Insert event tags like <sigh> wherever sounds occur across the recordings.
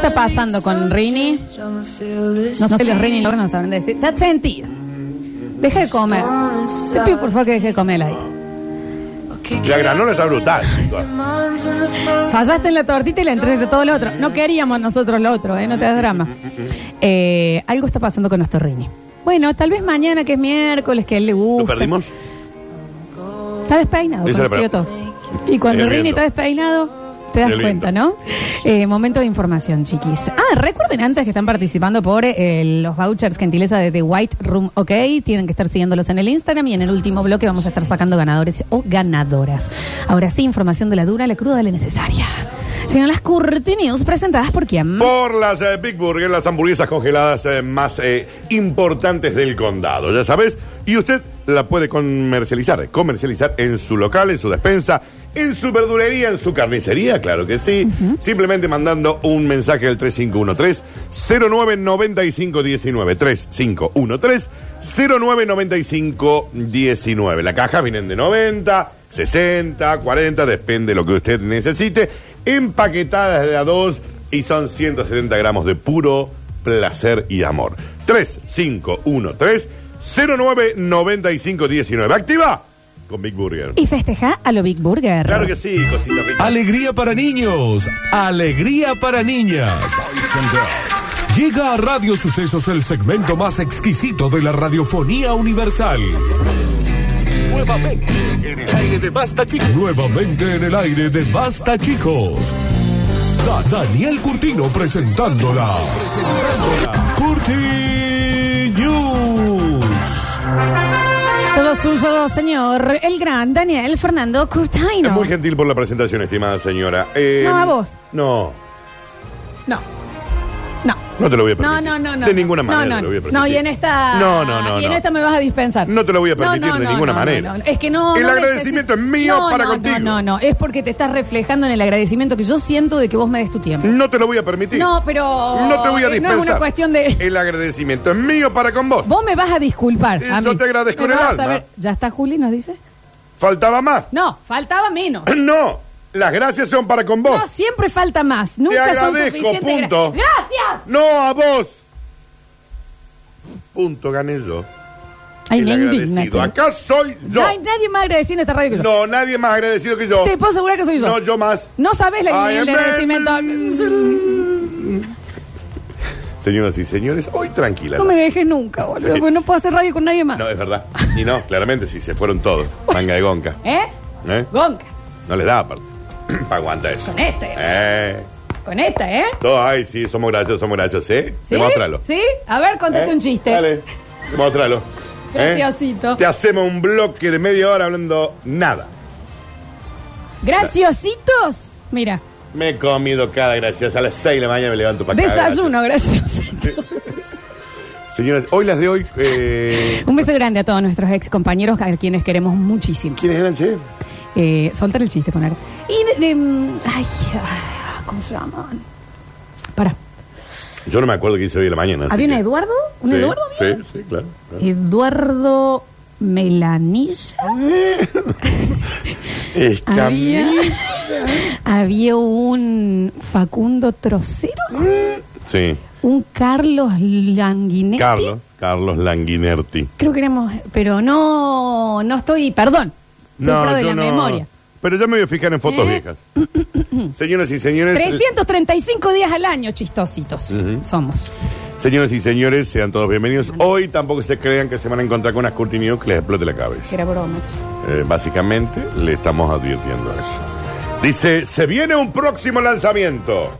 está pasando con Rini? No sé, los Rini no saben decir. Está sentido. Deja de comer. Te pido por favor que deje de comer ahí. La granola está brutal. chicos. Fallaste en la tortita y le entregaste todo lo otro. No queríamos nosotros lo otro, ¿eh? No te das drama. Eh, algo está pasando con nuestro Rini. Bueno, tal vez mañana que es miércoles, que a él le ¿Lo gusta. perdimos? Está despeinado, Esa consiguió todo. Y cuando Rini está despeinado, te das cuenta, ¿no? Eh, momento de información, chiquis. Ah, recuerden antes que están participando por eh, los vouchers gentileza de The White Room OK. Tienen que estar siguiéndolos en el Instagram y en el último bloque vamos a estar sacando ganadores o ganadoras. Ahora sí, información de la dura, la cruda, la necesaria. Llegan las Curti News presentadas por quién. Por las eh, Big Burger, las hamburguesas congeladas eh, más importantes del condado, ya sabes. Y usted la puede comercializar, comercializar en su local, en su despensa, en su verdulería, en su carnicería, claro que sí. Simplemente mandando un mensaje al 3513-099519. 3513-099519. La caja vienen de 90, 60, 40, depende de lo que usted necesite. Empaquetadas de a dos y son 170 gramos de puro placer y amor. 3513-099519. ¿Activa? Con Big Burger. Y festeja a lo Big Burger. Claro que sí, cosita rica. Alegría para niños, alegría para niñas. Llega a Radio Sucesos el segmento más exquisito de la radiofonía universal. Nuevamente en el aire de Basta Chicos. Nuevamente en el aire de Basta Chicos. Da- Daniel Curtino presentándola. Presentándola. Curti Todo suyo, señor. El gran Daniel Fernando Es Curtino. muy gentil por la presentación, estimada señora. Eh, No, a vos. No, No. No. no te lo voy a No, permitir. no, no, no. De ninguna no, manera no, te lo voy a permitir. No, y en esta. No, no, no. Y en no. esta me vas a dispensar. No te lo voy a permitir No, no, de no, ninguna no, manera. no, no. Es que no. El no agradecimiento es mío No, para no, contigo. No, no, no. Es porque te estás reflejando en el agradecimiento que yo siento de que vos me des tu tiempo. No te lo voy a permitir. No, pero. No te voy a eh, dispensar. No es una cuestión de. El agradecimiento es mío para con vos. Vos me vas a disculpar. Sí, a yo mí. te agradezco en el alma. ¿Ya está Juli, nos dice? Faltaba más. No, faltaba menos. <clears throat> No, las gracias son para con vos. No, siempre falta más. Nunca son agradezco, suficientes. gra- punto. ¡Gracias! No a vos. Punto, gané yo. Ay, el me indigna. agradecido. Acá soy yo. No hay nadie más agradecido en esta radio que yo. No, nadie más agradecido que yo. Te puedo asegurar que soy yo. No, yo más. No sabes la Ay, el agradecimiento. Señoras y señores, hoy tranquila. No me dejes nunca, boludo, porque no puedo hacer radio con nadie más. No, es verdad. Y no, claramente, si se fueron todos. Manga de gonca. ¿Eh? ¿Eh? Gonca. No les da aparte. <clears throat> Para aguantar eso. Con este. Eh. Con esta, ¿eh? Todo, ay, sí, somos graciosos, somos graciosos, ¿eh? ¿Sí? Demóstralo. ¿Sí? A ver, contate ¿Eh? un chiste. Dale, demóstralo. <laughs> ¿Eh? Graciosito. Te hacemos un bloque de media hora hablando nada. Graciositos. Mira, Me he comido cada graciosa. A las 6 de la mañana me levanto para acá. desayuno, graciosito. <laughs> <laughs> Señoras, hoy las de hoy. Eh, Un beso grande a todos nuestros ex compañeros, a quienes queremos muchísimo. ¿Quiénes eran, che? Eh, soltar el chiste, poner. Y, de- de- ay, ¿cómo se llaman? Para. Yo no me acuerdo qué hice hoy en la mañana. así ¿Había un que- Eduardo? ¿Un Sí, Eduardo había? Sí, sí, claro. claro. Eduardo Melanilla. <laughs> Había, había un Facundo Trocero, Sí, un Carlos Languinetti. Carlos. Carlos Languinerti. Creo que éramos, pero no, no estoy, perdón, sufro de yo la no. memoria. Pero ya me voy a fijar en fotos ¿Eh? viejas. <coughs> Señoras y señores. 335 días al año, chistositos, Ujú. somos. Señoras y señores, sean todos bienvenidos. Hoy tampoco se crean que se van a encontrar con unas Curti News que les explote la Que cabeza. era broma. Eh, básicamente, le estamos advirtiendo eso. Dice, se viene un próximo lanzamiento.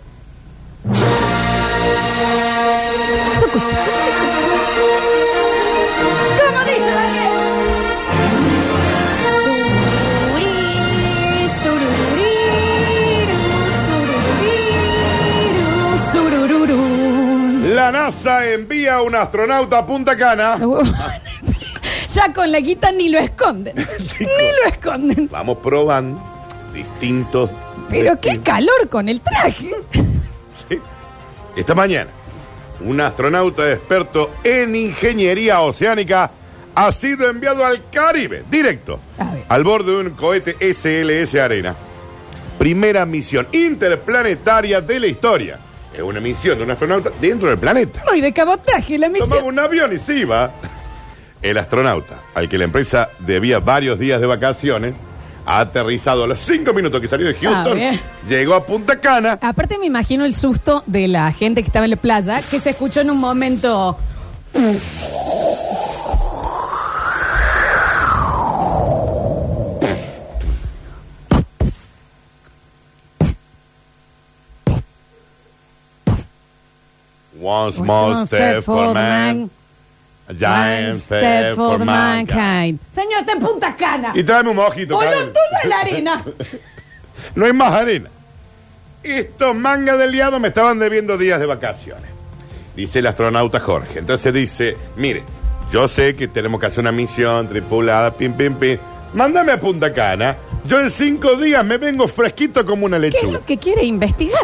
Sucu, sucu, La NASA envía un astronauta a Punta Cana. <laughs> Ya con la guita ni lo esconden. <laughs> Ni lo esconden. Vamos probando distintos. Pero qué calor con el traje. Sí. Esta mañana, un astronauta experto en ingeniería oceánica ha sido enviado al Caribe, directo, al borde de un cohete SLS Arena. Primera misión interplanetaria de la historia Es una misión de un astronauta dentro del planeta. Ay, de cabotaje la misión. Tomaba un avión y se iba. El astronauta, al que la empresa debía varios días de vacaciones, ha aterrizado a los cinco minutos que salió de Houston, bien. llegó a Punta Cana. Aparte me imagino el susto de la gente que estaba en la playa, que se escuchó en un momento... One small step for man, a giant step for mankind. Señor, está en Punta Cana. Y tráeme un mojito, ¡O Karen. en la arena! <laughs> No hay más arena. Estos mangas del liado me estaban debiendo días de vacaciones. Dice el astronauta Jorge. Entonces dice, mire, yo sé que tenemos que hacer una misión tripulada, pim, pim, pim. Mándame a Punta Cana. Yo en cinco días me vengo fresquito como una ¿Qué es lechuga. lo que quiere investigar?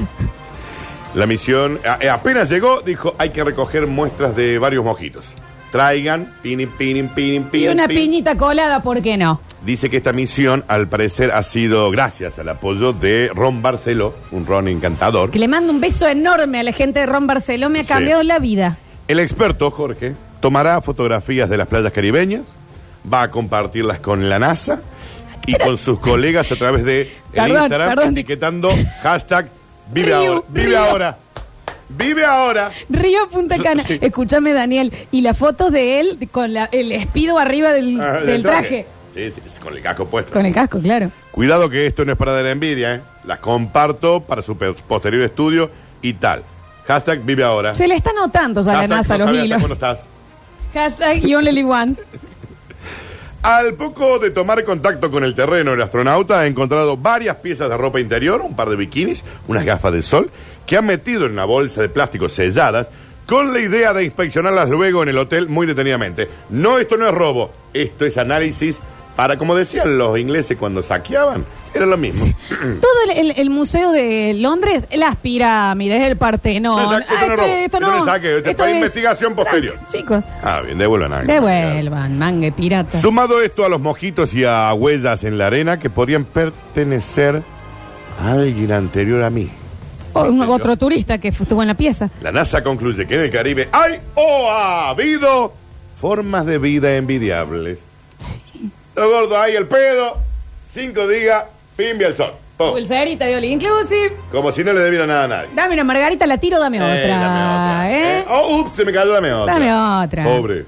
La misión a- eh, apenas llegó, dijo, hay que recoger muestras de varios mojitos. Traigan, pinin, pinin, pinin, Y pinin. una pinin. piñita colada, ¿por qué no? Dice que esta misión, al parecer, ha sido gracias al apoyo de Ron Barceló, un Ron encantador. Que le mando un beso enorme a la gente de Ron Barceló, me ha Sí. cambiado la vida. El experto, Jorge, tomará fotografías de las playas caribeñas, va a compartirlas con la NASA y con sus colegas a través de el Perdón, Instagram, perdón. etiquetando hashtag vive Río, ahora. Vive Río. ahora. Vive ahora. Río Punta Cana. Sí. Escúchame, Daniel. Y las fotos de él con la- el espido arriba del, Ah, del traje. Sí, sí, sí, con el casco puesto. Con el casco, claro. Cuidado que esto no es para dar envidia, ¿eh? Las comparto para su per- posterior estudio y tal. Hashtag vive ahora. Se le está notando ya la Hashtag NASA no los hasta hilos. cuándo estás. Hashtag you only once. <laughs> Al poco de tomar contacto con el terreno, el astronauta ha encontrado varias piezas de ropa interior, un par de bikinis, unas gafas de sol, que ha metido en una bolsa de plástico selladas con la idea de inspeccionarlas luego en el hotel muy detenidamente. No, esto no es robo, esto es análisis para, como decían los ingleses cuando saqueaban, era lo mismo. <clears throat> Todo el, el- el museo de Londres, las pirámides, el Partenón. No, exacto, esto Ah, no es robo. Esto no es saque, esto es para investigación posterior. Chicos, Ah, bien, devuelvan a devuelvan, mangue pirata. Sumado esto a los mojitos y a huellas en la arena que podrían pertenecer a alguien anterior a mí. O un- No otro turista que estuvo en la pieza. La NASA concluye que en el Caribe hay o ha habido formas de vida envidiables. Lo gordo, hay el pedo, cinco días, pimbi al sol. Pum. Pulserita de All Inclusive. Como si no le debiera nada a nadie. Dame una margarita, la tiro, dame otra. Eh, dame otra. ¿eh? Eh, oh, ups, se me cayó, dame otra. Dame otra. Pobre.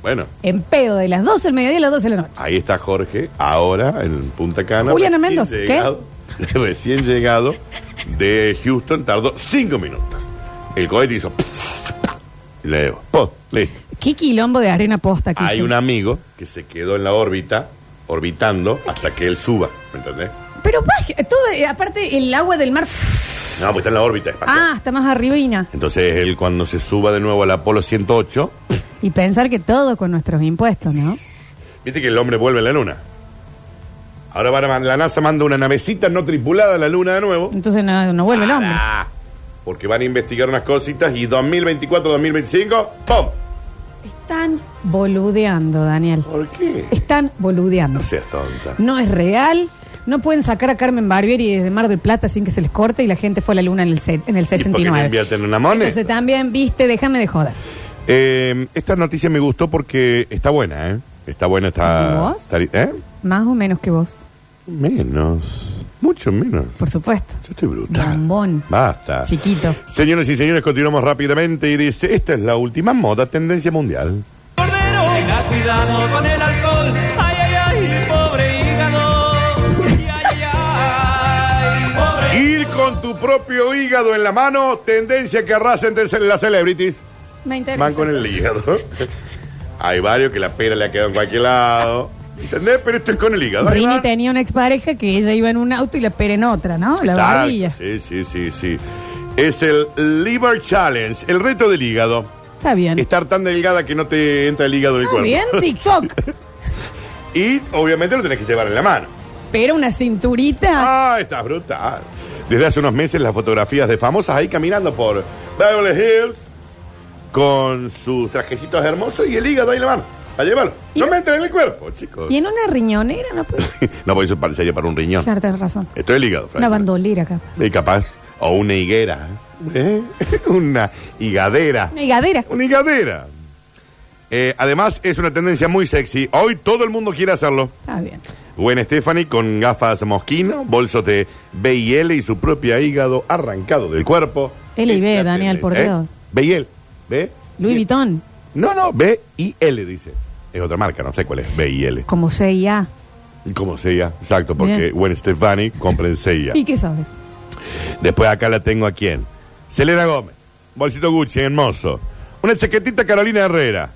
Bueno, En pedo de las 12 del mediodía a las 12 de la noche. ahí está Jorge, ahora en Punta Cana. Recién Mendoza, ¿qué? <laughs> Recién llegado de Houston, tardó cinco minutos. El cohete hizo... Y le digo, listo. Qué quilombo de arena posta que Hay un amigo que se quedó en la órbita, orbitando, hasta que él suba, ¿me entendés? Pero todo, eh, aparte el agua del mar. No, pues está en la órbita espacial. Ah, está más arribina. Entonces él cuando se suba de nuevo al Apolo 108, Y pensar que todo con nuestros impuestos, ¿no? viste que el hombre vuelve a la luna. Ahora van a man- la NASA manda una navecita no tripulada a la luna de nuevo. Entonces no, no vuelve el hombre. Ah, Porque van a investigar unas cositas y 2024, 2025, ¡pum! Están boludeando, Daniel. ¿Por qué? Están boludeando. No seas tonta. No es real. No pueden sacar a Carmen Barbieri desde Mar del Plata sin que se les corte y la gente fue a la luna en el, set, en el ¿Y por qué no 69. invierten en una moneda? Entonces también, viste, déjame de joder. Eh, esta noticia me gustó porque está buena, ¿eh? Está buena, está... ¿Vos? está ¿Eh? Más o menos que vos, Menos. Mucho menos. por supuesto. Yo estoy brutal. Bombón. Basta. Chiquito. Señores y señores, continuamos rápidamente y dice, esta es la última moda, tendencia mundial. Cordero, tenga cuidado propio hígado en la mano, tendencia que arrasen de las celebrities. Me interesa. Van con el hígado. Hay varios que la pera le ha quedado en cualquier lado. ¿Entendés? Pero esto es con el hígado. Ahí Rini tenía una expareja que ella iba en un auto y la pera en otra, ¿no? La Exacto. barbilla. Sí, sí, sí, sí. Es el Liver Challenge, el reto del hígado. Está bien. Estar tan delgada que no te entra el hígado del Está cuerpo. bien, <laughs> TikTok. Y obviamente lo tenés que llevar en la mano. Pero una cinturita. Ah, está brutal. Desde hace unos meses las fotografías de famosas ahí caminando por Beverly Hills con sus trajecitos hermosos y el hígado ahí mano. Para llevarlo. Y No me entren en el cuerpo, chicos. Y en una riñonera, no puede. <laughs> no, porque eso parecería para un riñón. Claro, tenés razón. Esto es el hígado, Una Frank. bandolera, capaz. Y capaz. O una higuera. ¿eh? <laughs> una higadera. Una higadera. Una higadera. Eh, además, es una tendencia muy sexy. Hoy todo el mundo quiere hacerlo. Está bien. Gwen Stefani con gafas mosquino, bolsos de B y L y su propio hígado arrancado del cuerpo. L y B, Daniel, por Dios. ¿eh? B y L. ¿B? Louis Vuitton, No, no, B y L dice. Es otra marca, no sé cuál es. B y L. como CIA. ¿Cómo sea? Exacto, porque Bien. Gwen Stefani compra en CIA. <laughs> ¿Y qué sabes? Después acá la tengo a quién. Selena Gómez. Bolsito Gucci, hermoso. Una chaquetita Carolina Herrera.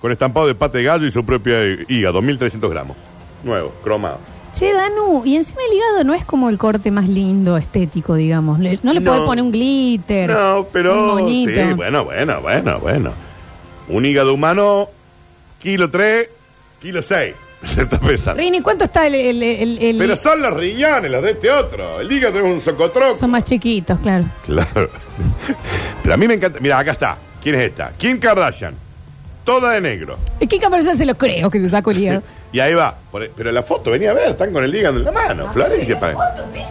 Con estampado de pata de gallo y su propia hígado, 1300 gramos. Nuevo, cromado. Che, Danu, y encima el hígado no es como el corte más lindo, estético, digamos. Le- no le No. puedes poner un glitter. No, pero. Un moñito. Sí, bueno, bueno, bueno, bueno. Un hígado humano, kilo 3, kilo 6. <laughs> Se está pesando. Rini, ¿cuánto está el...? el- el- el- Pero son los riñones, los de este otro. El hígado es un socotroco. Son más chiquitos, claro. Claro. <laughs> Pero a mí me encanta. Mira, acá está. ¿Quién es esta? Kim Kardashian. Toda de negro. ¿Y qué Kardashian se lo creo que se sacó el hígado? <laughs> Y ahí va. Por- Pero la foto, venía a ver, están con el hígado en la mano, Florencia. para-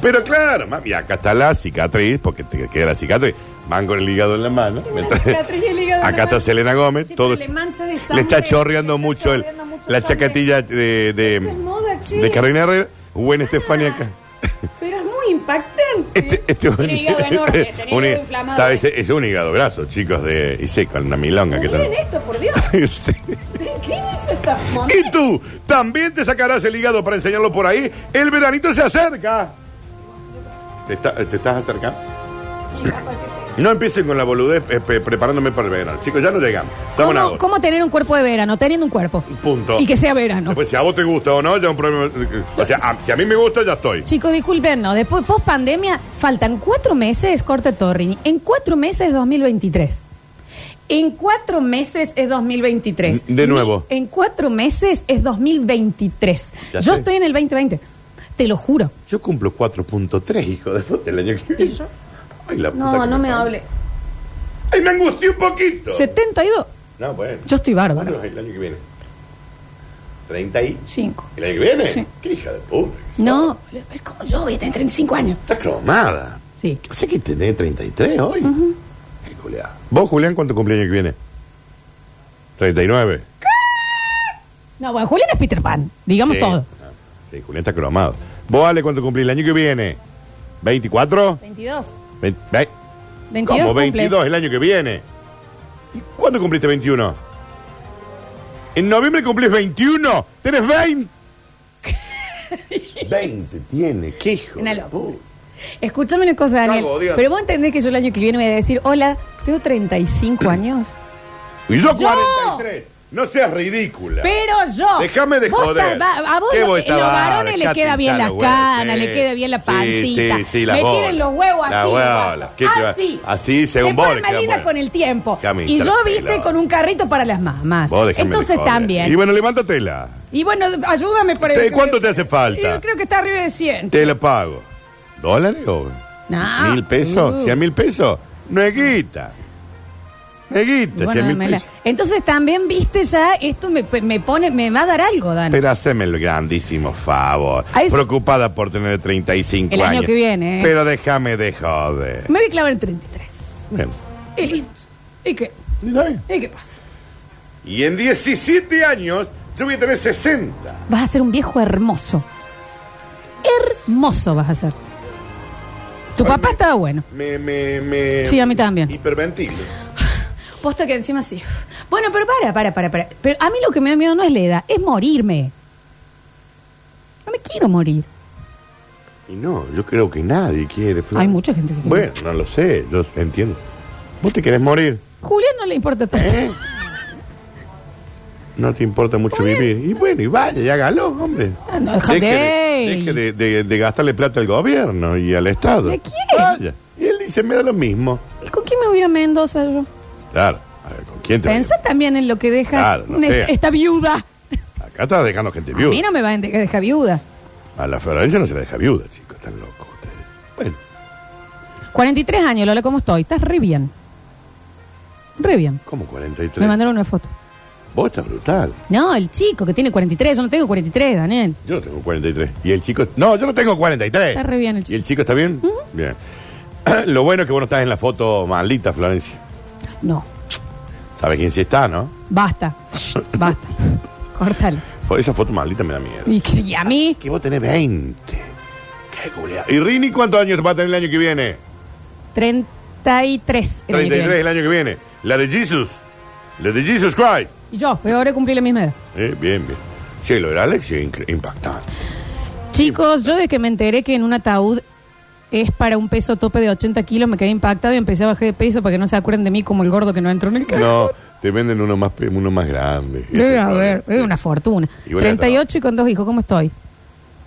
Pero claro, mami, acá está la cicatriz, porque te queda la cicatriz. Van con el hígado en la mano. Mientras- cicatriz y el hígado en acá la está mano. Selena Gómez. Todo, le mancha de le sangre, está chorreando le está mucho, el- mucho la sangre. chacatilla de, de, Esto es moda, che. de Carolina Herrera. Buen Estefania acá. Pero impactante. Este, este Tiene hígado enorme, <laughs> tenía un- hígado inflamado. está, ese- es un hígado graso, chicos, de, y seco, una milonga. que Miren tal. esto, por Dios. <laughs> Sí. ¿Quién hizo esta? Y tú también te sacarás el hígado para enseñarlo por ahí. El veranito se acerca. ¿Te, está- te estás acercando? No empiecen con la boludez eh, pe- preparándome para el verano. Chicos, ya no llegamos. Estamos en ¿Cómo, agosto. cómo tener un cuerpo de verano? Teniendo un cuerpo. Punto. Y que sea verano. Después, si a vos te gusta o no, ya es un problema. O sea, a- si a mí me gusta, ya estoy. Chicos, disculpen, no. Después, post pandemia, faltan cuatro meses, corta Torrini. En cuatro meses es 2023. En cuatro meses es 2023. De nuevo. En cuatro meses es 2023. Ya Yo sé. estoy en el 2020. Te lo juro. Yo cumplo 4.3, hijo de puta, el año que viene. Ay, la puta No, que no me parió. hable. Ay, me angustié un poquito. 72. No, bueno. Yo estoy ¿Cuándo bárbaro. es el año que viene? ¿30 y? Cinco. ¿El año que viene? Sí. ¿Qué hija de puta? que No, es como yo, voy a tener 35 años. Está cromada. Sí. O sea que tenés 33 hoy. Qué culiao. ¿Vos, Julián, cuánto cumpleaños que viene? 39. No, bueno, Julián es Peter Pan. Digamos Sí. todo. Ah, Sí, Julián está cromado. ¿Vos, Ale, cuánto cumplís el año que viene? ¿24? 22. Vein- ve- 22 ¿Cómo? cumple. 22 el año que viene. ¿Y cuándo cumpliste 21? En noviembre cumplís 21. ¿Tenés 20? 20 <laughs> tiene, qué hijo. Una de locura. puta. Escúchame una cosa, Daniel. Cago, Dios. Pero vos entendés que yo el año que viene voy a decir, hola, tengo 35 años. Y yo ¡Yo! 43. No seas ridícula. Pero yo. Déjame de Vos joder. a vos ¿Qué lo- vos en estás los varones le queda bien canas, sí. le queda bien la Sí, pancita. Sí, sí, las Me bolas. tienen los huevos Las así. bolas. guaso. ¿Qué te va- Así. Así, según Se vos. pone le quedan linda buenas. con el tiempo. Déjame Y yo viste pelota. con un carrito para las mamás. Vos déjame de Entonces joder. también. Y bueno, levántatela. Y bueno, ayúdame para ¿Te- cuánto te hace falta? Yo creo que está arriba de 100. Te lo pago. ¿Dólares o No. mil pesos? Uh. ¿Cien mil pesos? No es guita. No es guita, Bueno, dámela. Entonces también, viste, ya esto me, me pone, me va a dar algo, Dan. Pero haceme el grandísimo favor. A eso- Preocupada por tener 35 El año años. que viene, ¿eh? Pero déjame de joder. Me voy a clavar en 33. Bien. Y listo. ¿Y qué? Está bien. ¿Y qué pasa? Y en 17 años yo voy a tener 60. Vas a ser un viejo hermoso. Hermoso vas a ser. Tu Ay, papá me- estaba bueno. Me, me, me. Sí, a mí también. Hiperventilo. Posta que encima sí. Bueno, pero para, para, para, para. Pero a mí lo que me da miedo no es la edad, es morirme. No me quiero morir. Y no, yo creo que nadie quiere. Flor. Hay mucha gente que quiere. Bueno, no lo sé, yo entiendo. ¿Vos te querés morir? Julián no le importa tanto. ¿Eh? No te importa mucho vivir. Y bueno, y vaya, y hágalo, hombre. Ah, no, deje de- de, deje de- de- de gastarle plata al gobierno y al Estado. ¿De quién? Vaya. Y él dice, me da lo mismo. ¿Y con quién me voy a Mendoza yo? Claro. A ver, ¿con quién te vas a- Pensá también en lo que dejas Claro, no una- sea. esta viuda. Acá estás dejando gente A mí viuda. no me van a dejar viuda. A la Florencia no se la deja viuda, chicos. Están locos ustedes. Bueno, 43 años, Lola, ¿cómo estoy? Estás re bien. Re bien. ¿cómo Me 43? mandaron una foto. Vos estás brutal. No, el chico que tiene 43, yo no tengo 43, Daniel. Yo no tengo 43. Y el chico. No, yo no tengo 43. Está re bien el ¿Y chico. el chico está bien? Bien. <clears throat> Lo bueno es que vos no estás en la foto maldita, Florencia. No, ¿Sabes quién sí está, no? basta. Shh, <laughs> basta. Córtale. Pues esa foto maldita me da miedo. Y, a mí, Que vos tenés 20. Qué culiao. ¿Y Rini cuántos años va a tener el año que viene? 33. el año que 33 viene. el año que viene. La de Jesus. La de Jesus Christ. Y yo, peor cumplí la misma edad. Eh, bien, bien. Sí, lo de Alex es incre- impactante. Chicos, yo de que me enteré que en un ataúd es para un peso tope de 80 kilos, me quedé impactado y empecé a bajar de peso para que no se acuerden de mí como el gordo que no entró en el carro. No, te venden uno más, pe- uno más grande. Ese Debe es el haber, problema, es una fortuna. Igual 38 y con dos hijos, ¿cómo estoy?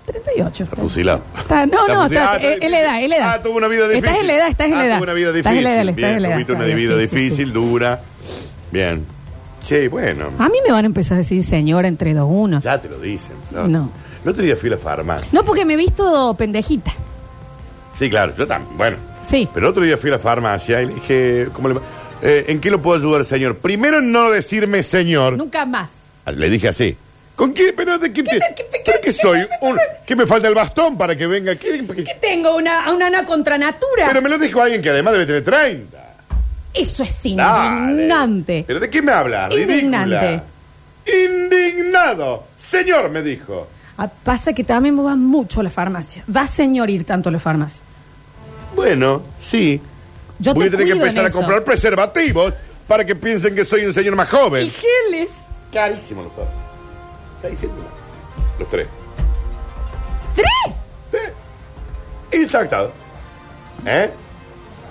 38. Está fusilado. Está- no, Está no, fusilado. está, Ah, es, es la edad, es la edad. Ah, tuvo una vida difícil. Estás en la edad, estás en la Ah, edad. tuvo una vida Estás difícil. en la edad, estás Bien, en la edad. tuviste una Está vida bien, sí, sí, difícil, sí. dura. Bien. Sí, bueno. A mí me van a empezar a decir señora entre dos uno. Ya te lo dicen. Flor. No. El otro día fui a la farmacia. No, porque me he visto pendejita. Sí, claro, yo también. Bueno. Sí. Pero el otro día fui a la farmacia y le dije, ¿cómo le va? Eh, ¿en qué lo puedo ayudar, señor? Primero, no decirme señor. Nunca más. Le dije así. ¿Con qué? ¿Pero de qué, te- qué- qué- ¿pero qué- qué soy? Un- ¿Que me falta el bastón para que venga? ¿Qué- qué- tengo una, una, una contranatura. Pero me lo dijo alguien que además debe tener 30. Eso es Dale. indignante. ¿Pero de qué me habla? Indignante. Indignado. Señor, me dijo. Ah, Pasa que también me va mucho a la farmacia. Va señor ir tanto a la farmacia. Bueno, sí. Yo Voy te a tener que cuido en empezar a eso. comprar preservativos para que piensen que soy un señor más joven. Y geles. Carísimo los dos. Seiscientos. Los tres. ¡Tres! Sí. Insactado. ¿Eh?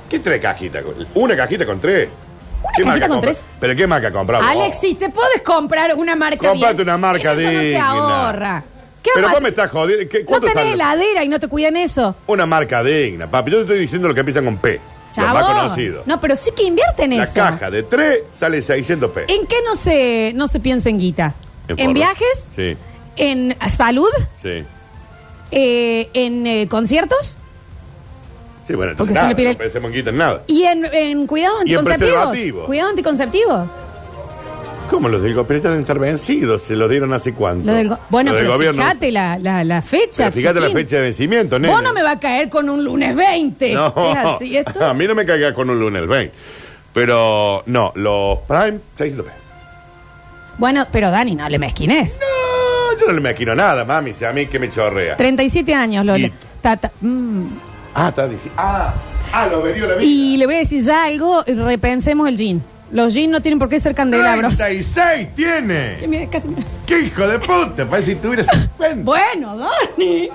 ¿Qué tres cajitas? con- Una cajita con tres. ¿Una ¿Qué cajita con compra- tres? ¿Pero qué marca compramos? Alex, si te puedes comprar una marca Comprate bien, una marca eso no digna. ahorra. ¿Qué Pero vos me estás jodiendo. ¿Qué- No ¿Cuánto tenés sale? heladera y no te cuidan eso. Una marca digna, papi. Yo te estoy diciendo lo que empiezan con P. Los más Chabón. conocidos. No, pero sí que invierte en La eso. caja de tres sale 600 P. ¿En qué no se, no se piensa en guita? En ¿En, forro. viajes? Sí, ¿En salud? sí. Eh, ¿En eh, conciertos? Sí, bueno, Porque entonces se nada, no pensemos en quitar nada. ¿Y en, en cuidados Y en anticonceptivos? preservativos. ¿Cuidados anticonceptivos? ¿Cómo los del gobierno ya deben estar vencidos? Se los dieron hace cuánto. Lo del go- bueno, Lo del pero gobierno- fíjate la, la, la fecha. Pero fíjate la chiquín. fecha de vencimiento, nene. Vos no me va a caer con un lunes 20. No, <laughs> ¿Es así esto? a mí no me caiga con un lunes 20. Pero, no, los Prime, 600 P. Bueno, pero Dani, no le mezquines. No, yo no le me aquino nada, mami. Si a mí que me chorrea. 37 años, Lola. Y- Tata. mm. Ah, está diciendo. Ah, ah, lo bebió la vida. Y le voy a decir ya algo, repensemos el jean. Los jeans no tienen por qué ser candelabros. 36 tiene. Que me- casi me- ¡Qué hijo de puta! Parece que tuviera 50. Bueno, Dani.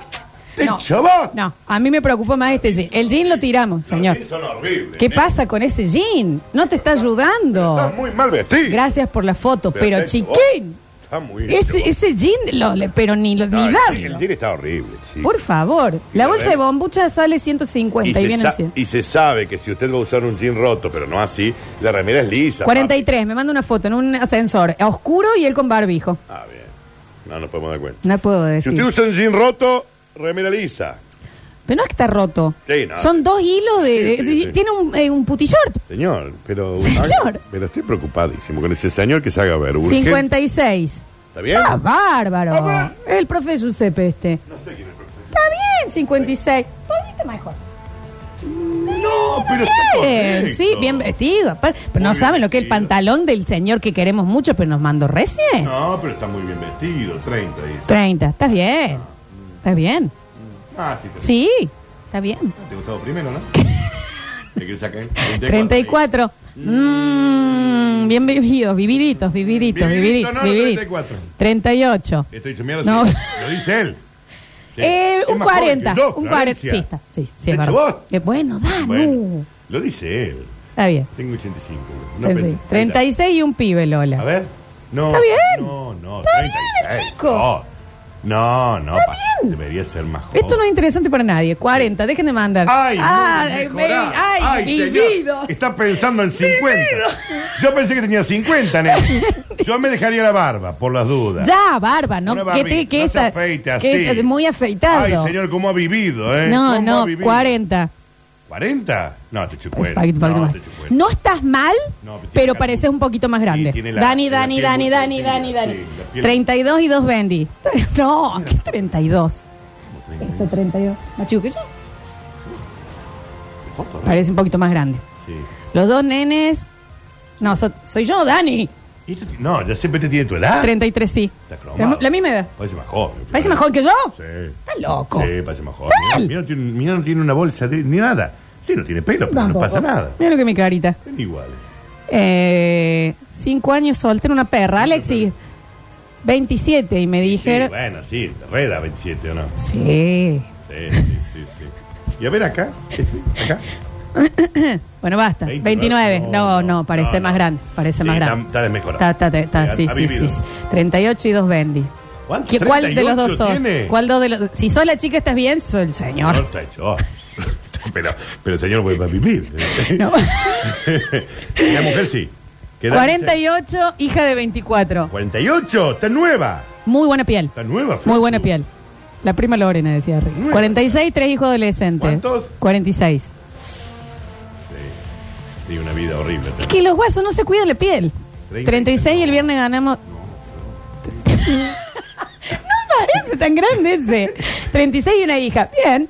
¡Te No. chabón! No, a mí me preocupa más este jean. El jean lo tiramos, señor. Sí, son horribles. ¿Qué pasa con ese jean? No te está ayudando. muy mal vestido. Gracias por la foto, pero Perfecto. chiquín. Está muy Ese, ese jean, lo, le- pero ni, lo, No, ni el, el cine está horrible. sí. Por favor. La Y bolsa de bombucha sale 150 y, se viene sa- el 100. y se sabe que si usted va a usar un jean roto, pero no así, la remera es lisa. 43, me manda una foto en un ascensor, a oscuro y él con barbijo. Ah, bien. No nos podemos dar cuenta. No puedo Si decir. usted usa un jean roto, remera lisa. Pero no es que está roto. Sí, no. Son dos hilos de... Sí, de- sí, de- sí. Tiene un, eh, un putishort. Señor, pero. <laughs> Señor. Pero estoy preocupadísimo con ese señor que se haga ver. urgente. 56. ¿Está bien? Ah, bárbaro. Bueno. El profe Giuseppe este. No sé quién es el profesor. Está bien, 56. Todavía mejor. No, pero está Bien, correcto. sí, bien vestido. Pero no Muy bien saben lo que es el vestido. pantalón del señor que queremos mucho, pero nos mandó recién. No, pero está muy bien vestido. 30, dice. 30. Estás bien. Estás bien. Ah, sí, te, Sí, está bien. te gustaba primero, ¿no? ¿Me <laughs> quieres sacar? 34. Mmm, bien vividos, vividitos, vividitos, Vividito, vividitos. no, vividitos. 34. 38. Estoy hecho mierda, No. sí. Lo dice él. <laughs> Sí. Eh, Es un más joven 40. que yo, un 40. Florencia. Sí, está. Sí, sí, ¿De es hecho verdad. vos? Eh, bueno, da, Bueno, no. lo dice él. Está bien. Tengo 85. No Sí, pensé- sí. 36 y un pibe, A Lola. ver. No. Está bien. No, no. Está bien, 36. chico. No, no, no pa- bien. debería ser más joven. Esto no es interesante para nadie. 40, dejen de mandar. Ay, muy mejorado. ay, Ay, señor, vivido. Está pensando en 50. Yo pensé que tenía 50, nene. <laughs> Yo me dejaría la barba, por las dudas. Ya, barba, ¿no? Una que barbita, te, que no se esta- afeite así. que esta- muy afeitado. Ay, señor, ¿cómo ha vivido, eh? no, ¿Cómo no, vivido? 40. ¿40? No, te chupo. Espagueti, espagueti No, te. No estás mal, No, pero tiene pero cara pareces un poquito más Sí, grande. tiene la- Dani, la Dani, piel Dani, muy Dani, Dani, Dani. sí, la piel- 32 y 2 Bendy. <laughs> No, ¿qué 32? Este 32. Más chico que yo. foto, ¿no? Parece un poquito más grande. Sí. Los dos nenes. No, so- soy yo, Dani. ¿Y esto ti- no, ya siempre te tiene tu edad. 33, sí. Está cromado. La, la misma edad. Parece más joven. ¿Parece joven que yo? Sí. Está loco. Sí, parece más joven. Mal. Mira, mira, no tiene, mira, no tiene una bolsa de, ni nada. Sí, no tiene pelo, pero no Tampoco. pasa nada. Mira lo que mi carita. Están iguales. Eh, cinco años soltera, una perra. Alexis, 27. Y me Sí, dijeron. bueno, sí, reda 27 o no. Sí. Sí, sí, sí, sí. Y a ver acá. Acá. <coughs> Bueno, basta. 29. 29. No, No, no, no, parece no, más no. grande. Parece Sí, más está- grande. está desmejorado. Está, está, está, Ha- sí, ha sí, vivido. sí. 38 y dos Bendy. ¿Cuánto? ¿Qué- ¿Cuál de los dos 38 sos? tiene? ¿Cuál dos de los Si sos la chica, estás bien, soy el No, señor. está hecho. <laughs> pero, pero el señor puede vivir. <laughs> No. <laughs> La mujer sí. ¿Qué edad dice? 48, hija de 24. 48, está nueva. Muy buena piel. Está nueva. Muy Flechu. buena piel. La prima Lorena, decía Rick. Nueva. 46, tres hijos adolescentes. ¿Cuántos? 46. Sí, una vida horrible. Es que los huesos no se cuidan la piel. 36. 36 y el viernes ganamos. no parece tan grande ese. 36 y una hija. Bien.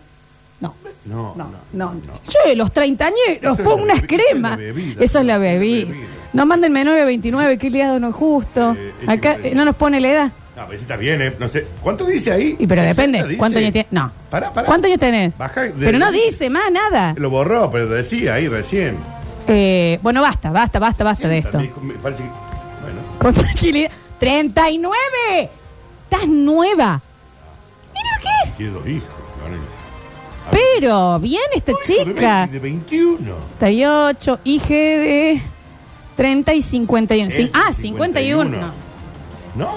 No. No, No. Yo, los treintañeros, Eso es pongo la unas bebi- eso es la bebida, Eso es la bebida. No manden menor de 29, que liado no es justo. Eh, es Acá que- eh, no nos pone la edad. No, pero si está bien, ¿eh? No sé. ¿Cuánto dice ahí? Y pero 60 depende. dice. ¿Cuántos años tienes? No. Pará, pará. ¿Cuántos años tenés? Baja de- Pero no dice más nada. Lo borró, pero decía ahí recién. Eh, bueno, basta, basta, basta, basta de esto. También me parece que- Bueno. Con tranquilidad. ¡39! ¡Estás nueva! Mira lo que es. Tiene dos hijos. Pero, bien esta chica. 20 De 21. 38, hija de 30 y 51. Es Sí, ah, 51. 51. No.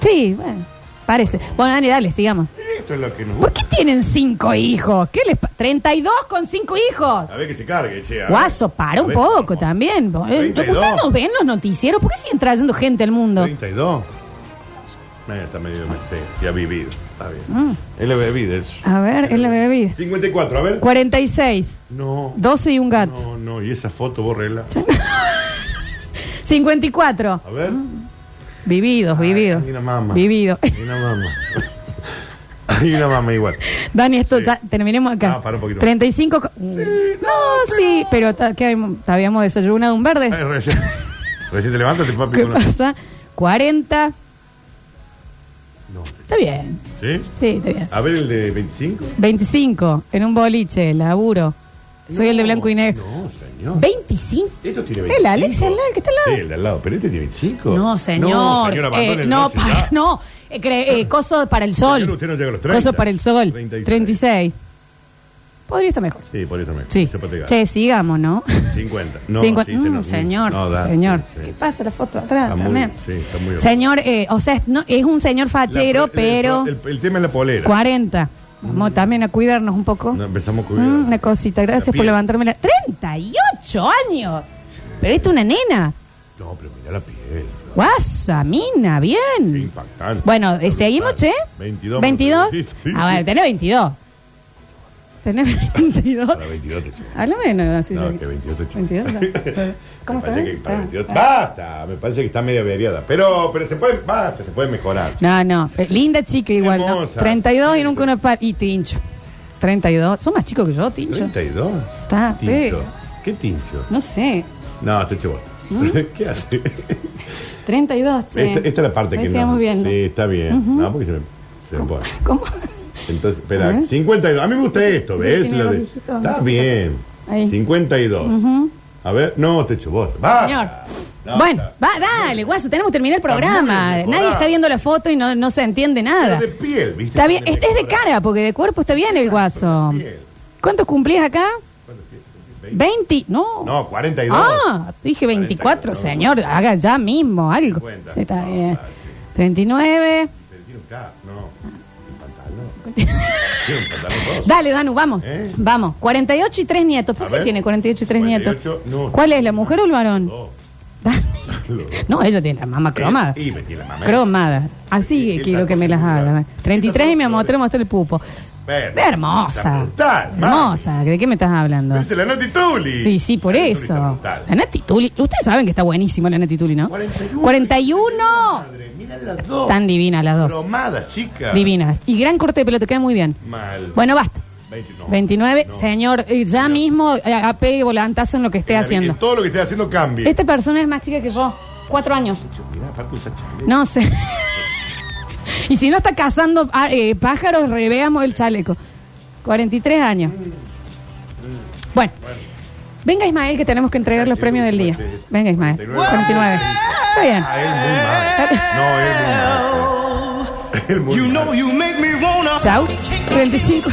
Sí, bueno, parece. Bueno, Dani, dale, sigamos. Esto es lo que nos ¿Por gusta. qué tienen cinco hijos? ¿Qué les pa- 32 con cinco hijos. A ver que se cargue, che. a ver. Guaso, para A un ver, poco ¿cómo? también. Eh, 32. ¿Ustedes no ven los noticieros? ¿Por qué siguen trayendo gente al mundo? 32. Eh, está medio. Sí, ya ha vivido. Está bien. Mm. Es la bebida. Es... A ver, bebida. 54, a ver. 46, No. 12 y un gato. No, no, y esa foto, bórrela. 54, <laughs> A ver. vividos, vividos. Hay una mamá. Vivido. Hay una mamá. <laughs> Hay una mamá igual. Dani, esto Sí. ya terminemos acá. Ah, para un poquito más. 35. co- no, sí, pero ta- ¿qué habíamos- desayunado un verde. Ay, recién, recién te levantas, papi. ¿Qué una- pasa? 40. No. Está bien. ¿Sí? Sí, está bien. A ver el de 25. 25, en un boliche, laburo. Soy el de blanco y negro. No, señor. 25. Esto tiene 25. El Alexia, el que está al lado. Sí, el de al lado. Pero este tiene 25. No, señor. No, señor, abandone Eh, el no, noche para- ya. no. Eh, cre- eh, <coughs> coso para el sol. Usted no llega a los 30. Coso para el sol. 36. 36. Podría estar mejor. Sí, por eso también. Sí. Yo. Che, sigamos, ¿no? 50. No, Cincu- sí, se Mm, nos- señor, no, da, señor. sí, sí. ¿Qué pasa la foto atrás Está muy- también? sí, está muy señor, eh, o sea, no, es un señor fachero, el- pero El, el tema es la polera. 40. Vamos también a cuidarnos un poco. No, empezamos a cubrir. Mm, una cosita, gracias La por piel. levantarme la... 38 años. Pero esto es una nena. No, pero mira la piel. Guasa, mina, Qué bien. impactante. Bueno, eh, seguimos, che. 22. 22. Sí, sí, A ver, tenés 22. Tenés 22. Para 22 te chico. Háblame, no, así No, sí. que 22 te chico. 22, <laughs> no. ¿Cómo me está? parece que para Ah, 22 ah. Basta, me parece que está medio averiada. Pero, pero se puede, basta, se puede mejorar. No, no. eh, Linda chica igual, ¿no? Hermosa. 32 y nunca pero- una pa y tincho. 32. Son más chicos que yo, tincho. 32. Está, Tincho. feo. ¿Qué tincho? No sé. No, echo ¿Mm? <laughs> ¿Qué hace? 32, che. Esta, esta es la parte Ahí que sigamos no. viendo. Sí, está bien. No, porque se me, se me pone. ¿Cómo? Entonces, espera, ¿Eh? 52. A mí me gusta esto, ¿ves? tiene Lo de- está bien. Ahí. 52. A ver, no, te echo vos. Va. Señor. bueno, va, dale, guaso, tenemos que terminar el muy programa. bien Nadie está viendo la foto y no, no se entiende nada. de piel, ¿viste? Está bien, este es de cara, porque de cuerpo está bien el guaso. piel. ¿Cuántos cumplís acá? 20. No. No, 42. Ah, dije 24, 42. señor. Haga ya mismo algo. 50. Sí, está No, bien. ah, sí. 39. Pero tiene un K, no. Dale, Danu, vamos. ¿Eh? Vamos. 48 y 3 nietos. ¿Por A qué ver. tiene 48 y 3 nietos? 48, no. ¿Cuál es, la mujer o el varón? Dos. No, ella tiene la mamá cromada. Y me tiene la mamá. Cromada. Así quiero que me las haga. 33 y me mostré, mostré el pupo. Está hermosa. brutal, hermosa. ¿De qué me estás hablando? Dice la Noti Tuli. Sí, sí, por La eso. La Nati Tuli. Ustedes saben que está buenísimo la Nati Tuli, ¿no? 41. 41. Mira las dos. Tan divinas las dos. Cromadas, chicas. Divinas. Y gran corte de pelo, te queda muy bien. Mal. Bueno, basta. 20, no. 29. No. Señor, eh, ya mismo eh, apegue volantazo en lo que esté haciendo. Que todo lo que esté haciendo cambie. Esta persona es más chica que yo. Cuatro años. Mirá, aparte usa chaleco. No sé. <laughs> y si no está cazando ah, eh, pájaros, reveamos el chaleco. 43 años. Bueno. Venga Ismael que tenemos que entregar los premios del día. Venga Ismael. 49. Está bien. Ah, muy mal. No, él muy mal. Él muy You know you make me wanna. Chau. 35.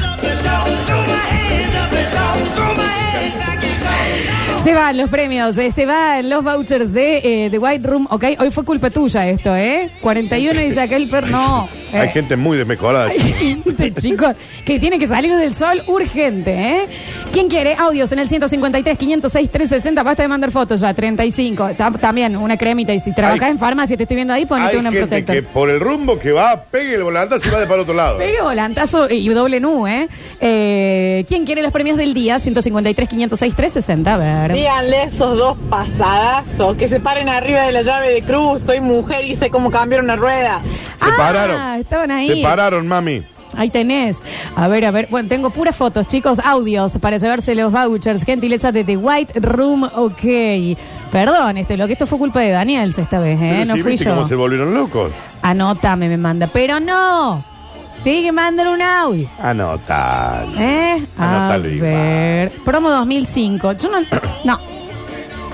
Se van los premios, eh, se van los vouchers de eh, The White Room. Ok, hoy fue culpa tuya esto, ¿eh? 41 dice aquel per no. eh. Hay gente muy desmejorada. Hay gente, chicos, que tiene que salir del sol urgente, ¿eh? ¿Quién quiere? Audios en el 153, 506, 360. Basta de mandar fotos ya, 35. Ta- También una cremita. Y si trabajás Hay- en farmacia, te estoy viendo ahí, ponete Hay una gente protector. que por el rumbo que va, pegue el volantazo y va de para otro lado. Pegue volantazo y doble nu, ¿eh? Eh, ¿Quién quiere los premios del día? 153, 506, 360. A ver. Díganle a esos dos pasadazos que se paren arriba de la llave de cruz. Soy mujer y sé cómo cambiar una rueda. Se Ah, pararon. estaban ahí. Se pararon, mami. Ahí tenés. A ver, a ver. Bueno, tengo puras fotos, chicos. Audios para llevarse los vouchers. Gentileza de The White Room. Ok. Perdón, este, lo que esto fue culpa de Daniels esta vez, ¿eh? Pero no sí, fui ¿viste yo. cómo se volvieron locos? Anótame, me manda. Pero no. Tiene que mandar un audio. Anota. ¿Eh? A igual. ver. Promo 2005. Yo no. No.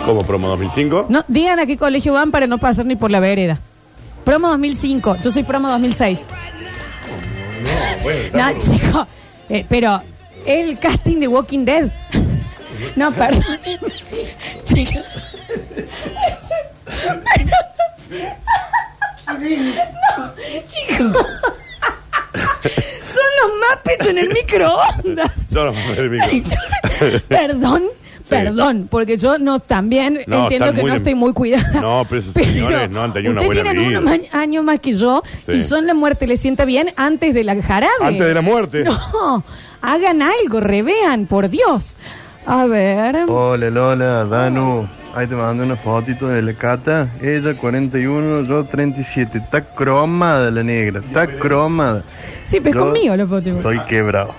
¿Cómo promo 2005? No, digan a qué colegio van para no pasar ni por la vereda. Promo 2005. Yo soy promo 2006. Bueno, No, chico. eh, pero el casting de Walking Dead. No, perdón. Chico. No, chico. Son los Muppets en el microondas. Yo no me el micro. Perdón, perdón, porque yo no también No, entiendo están que muy no de- estoy muy cuidada. No, pero esos señores no han tenido una ustedes buena tienen vida. unos ma- años más que yo Sí. y son la muerte le sienta bien antes de la jarabe. Antes de la muerte. No, hagan algo, revean, por Dios. A ver. Hola Lola, Danu. Ahí te mandé una fotito de la Cata. Ella 41, yo 37. Está cromada la negra, está cromada. Sí, pero es Yo conmigo la foto. Estoy quebrado.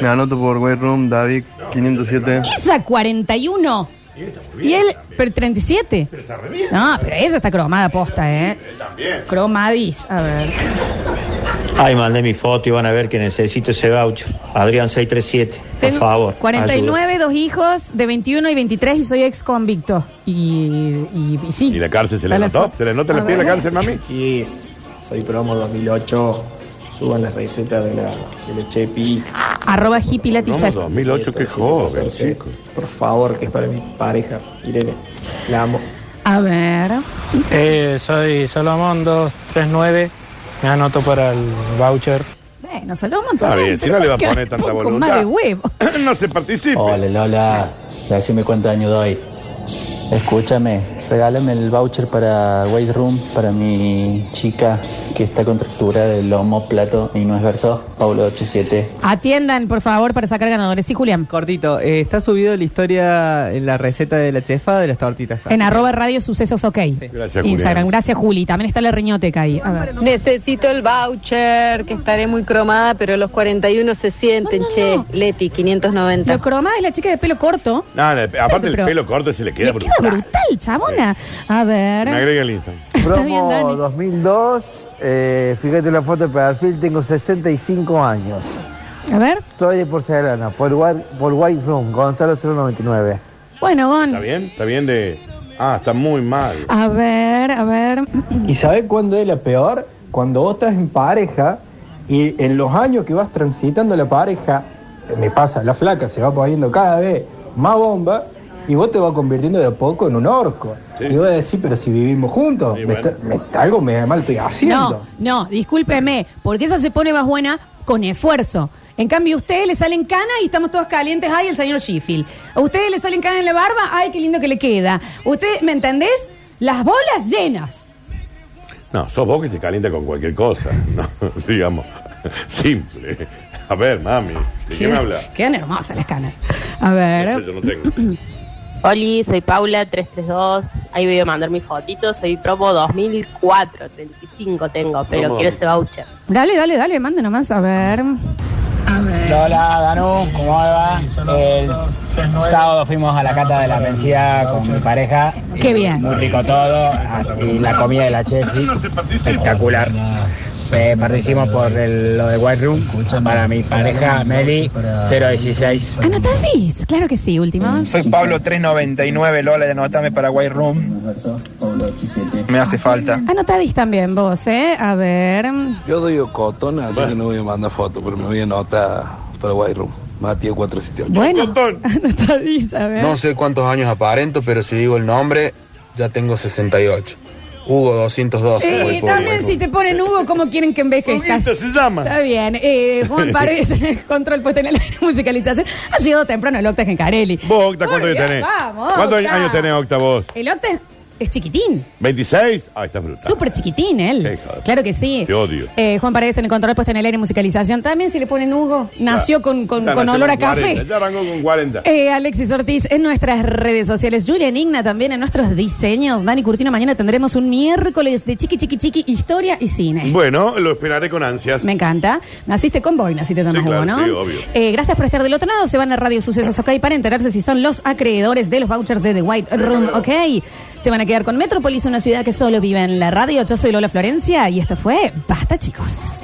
Me anoto por White Room, David 507. Ella 41. Y él, pero 37. No, pero ella está cromada posta, ¿eh? Cromadis. A ver. Ay, mandé mi foto y van a ver que necesito ese voucher. Adrián 637, por Tengo favor. 49, dos hijos de 21 y 23 y soy ex convicto. Y, y, y sí. ¿Y la cárcel se le Está notó? ¿Se le nota la piel la cárcel, mami? Yes, soy promo 2008. Suban las recetas de la, de la Chepi. Arroba hippie la Vamos, teacher. 2008, qué joven, 14. chico. Por favor, que es para mi pareja, Irene. La amo. A ver. Eh, soy Salomón 239. Me anoto para el voucher. Bueno, Salomón. Está bien, si no le va a poner tanta voluntad. más de huevo. <clears throat> no se participe. Hola Lola, decime cuántos años doy. Escúchame, regálame el voucher para White Room para mi chica que está contractura del lomo, plato y no es verso, Paulo 87. Atiendan, por favor, para sacar ganadores. Sí, Julián. Cortito, eh, está subido la historia en la receta de la chefa de las tortitas. En arroba radio sucesos ok. Gracias, Instagram. Julián. Gracias, Juli. También está la riñoteca ahí. A ver. Necesito el voucher, que estaré muy cromada, pero los 41 se sienten, No, no, che. no. Leti, 590. Lo cromada es la chica de pelo corto. No, aparte el pelo corto se le queda Le brutal. queda brutal, chabona. A ver. Me agrega el Instagram. <laughs> Está bien, Dani. 2002, eh, fíjate la foto de perfil, tengo 65 años. A ver. Soy de porcelana, por, White- por White Room, Gonzalo 099. Bueno, ¿Está Gon. bien? ¿Está bien de...? Ah, está muy mal. A ver, a ver. ¿Y sabes cuándo es la peor? Cuando vos estás en pareja y en los años que vas transitando la pareja, eh, me pasa, la flaca se va poniendo cada vez más bomba y vos te vas convirtiendo de a poco en un orco. Sí. Y vos decís, pero si vivimos juntos, Sí, me bueno. está- me- algo me mal estoy haciendo. No, no, discúlpeme, porque esa se pone más buena con esfuerzo. En cambio, a ustedes le salen canas y estamos todos calientes. Ay, el señor Sheffield. A ustedes le salen canas en la barba. Ay, qué lindo que le queda. Usted, ¿me entendés? Las bolas llenas. No, sos vos que se calienta con cualquier cosa. <laughs> No, digamos, simple. A ver, mami, ¿de qué me habla? Quedan hermosas las canas. A No ver. sé, yo no tengo. Oli, soy Paula, 332. Ahí voy a mandar mis fotitos. Soy promo 2004, 35 tengo, pero quiero ese voucher. Dale, dale, dale, mande nomás. A ver. A ver. Lola, Danú, ¿cómo va? El sábado fuimos a la cata de la mencía con mi pareja. Qué bien. Muy rico todo. ah, Y la comida de la chef, espectacular. Eh, participamos por el- lo de White Room para mi pareja Meli 016. ¿Anotadís? Claro que sí, última. Soy Pablo 399, Lola, anótame para White Room. Me hace falta. Anotadís también vos, ¿eh? A ver. Yo doy cotón, así que no voy a mandar foto, pero me voy a anotar para White Room. Matías 478. Bueno, <laughs> anotadís, a ver. No sé cuántos años aparento, pero si digo el nombre, ya tengo 68. Hugo 212. Eh, voy también si te ponen Hugo, ¿cómo quieren que envejezcas? se llama. Está bien. Eh, Juan <laughs> Paredes, control puesto en el aire, musicalización. Ha llegado temprano el Octa Gencarelli. Vos, Octa, ¿cuántos Por años tenés? Vamos, ¿Cuántos Octa. años tenés, Octa, vos? El Octa es chiquitín. ¿26? Ah, está brutal. Súper chiquitín él. Qué hijo de- Claro que sí. Te odio. Eh, Juan Paredes en el control puesto en el aire, musicalización. También si le ponen Hugo, nació con, con, Ya con nació olor a con 40, café. Ya arrancó con 40. Eh, Alexis Ortiz en nuestras redes sociales, Julian Igna también en nuestros diseños, Dani Curtino, mañana tendremos un miércoles de chiqui chiqui chiqui, historia y cine. Bueno, lo esperaré con ansias. Me encanta. Naciste con Boina, si te llamas Sí, claro, Hugo, ¿no? sí, obvio. Eh, gracias por estar del otro lado. Se van a Radio Sucesos OK para enterarse si son los acreedores de los vouchers de The White Room OK. Se van a quedar con Metropolis, una ciudad que solo vive en la radio. Yo soy Lola Florencia y esto fue Basta, chicos.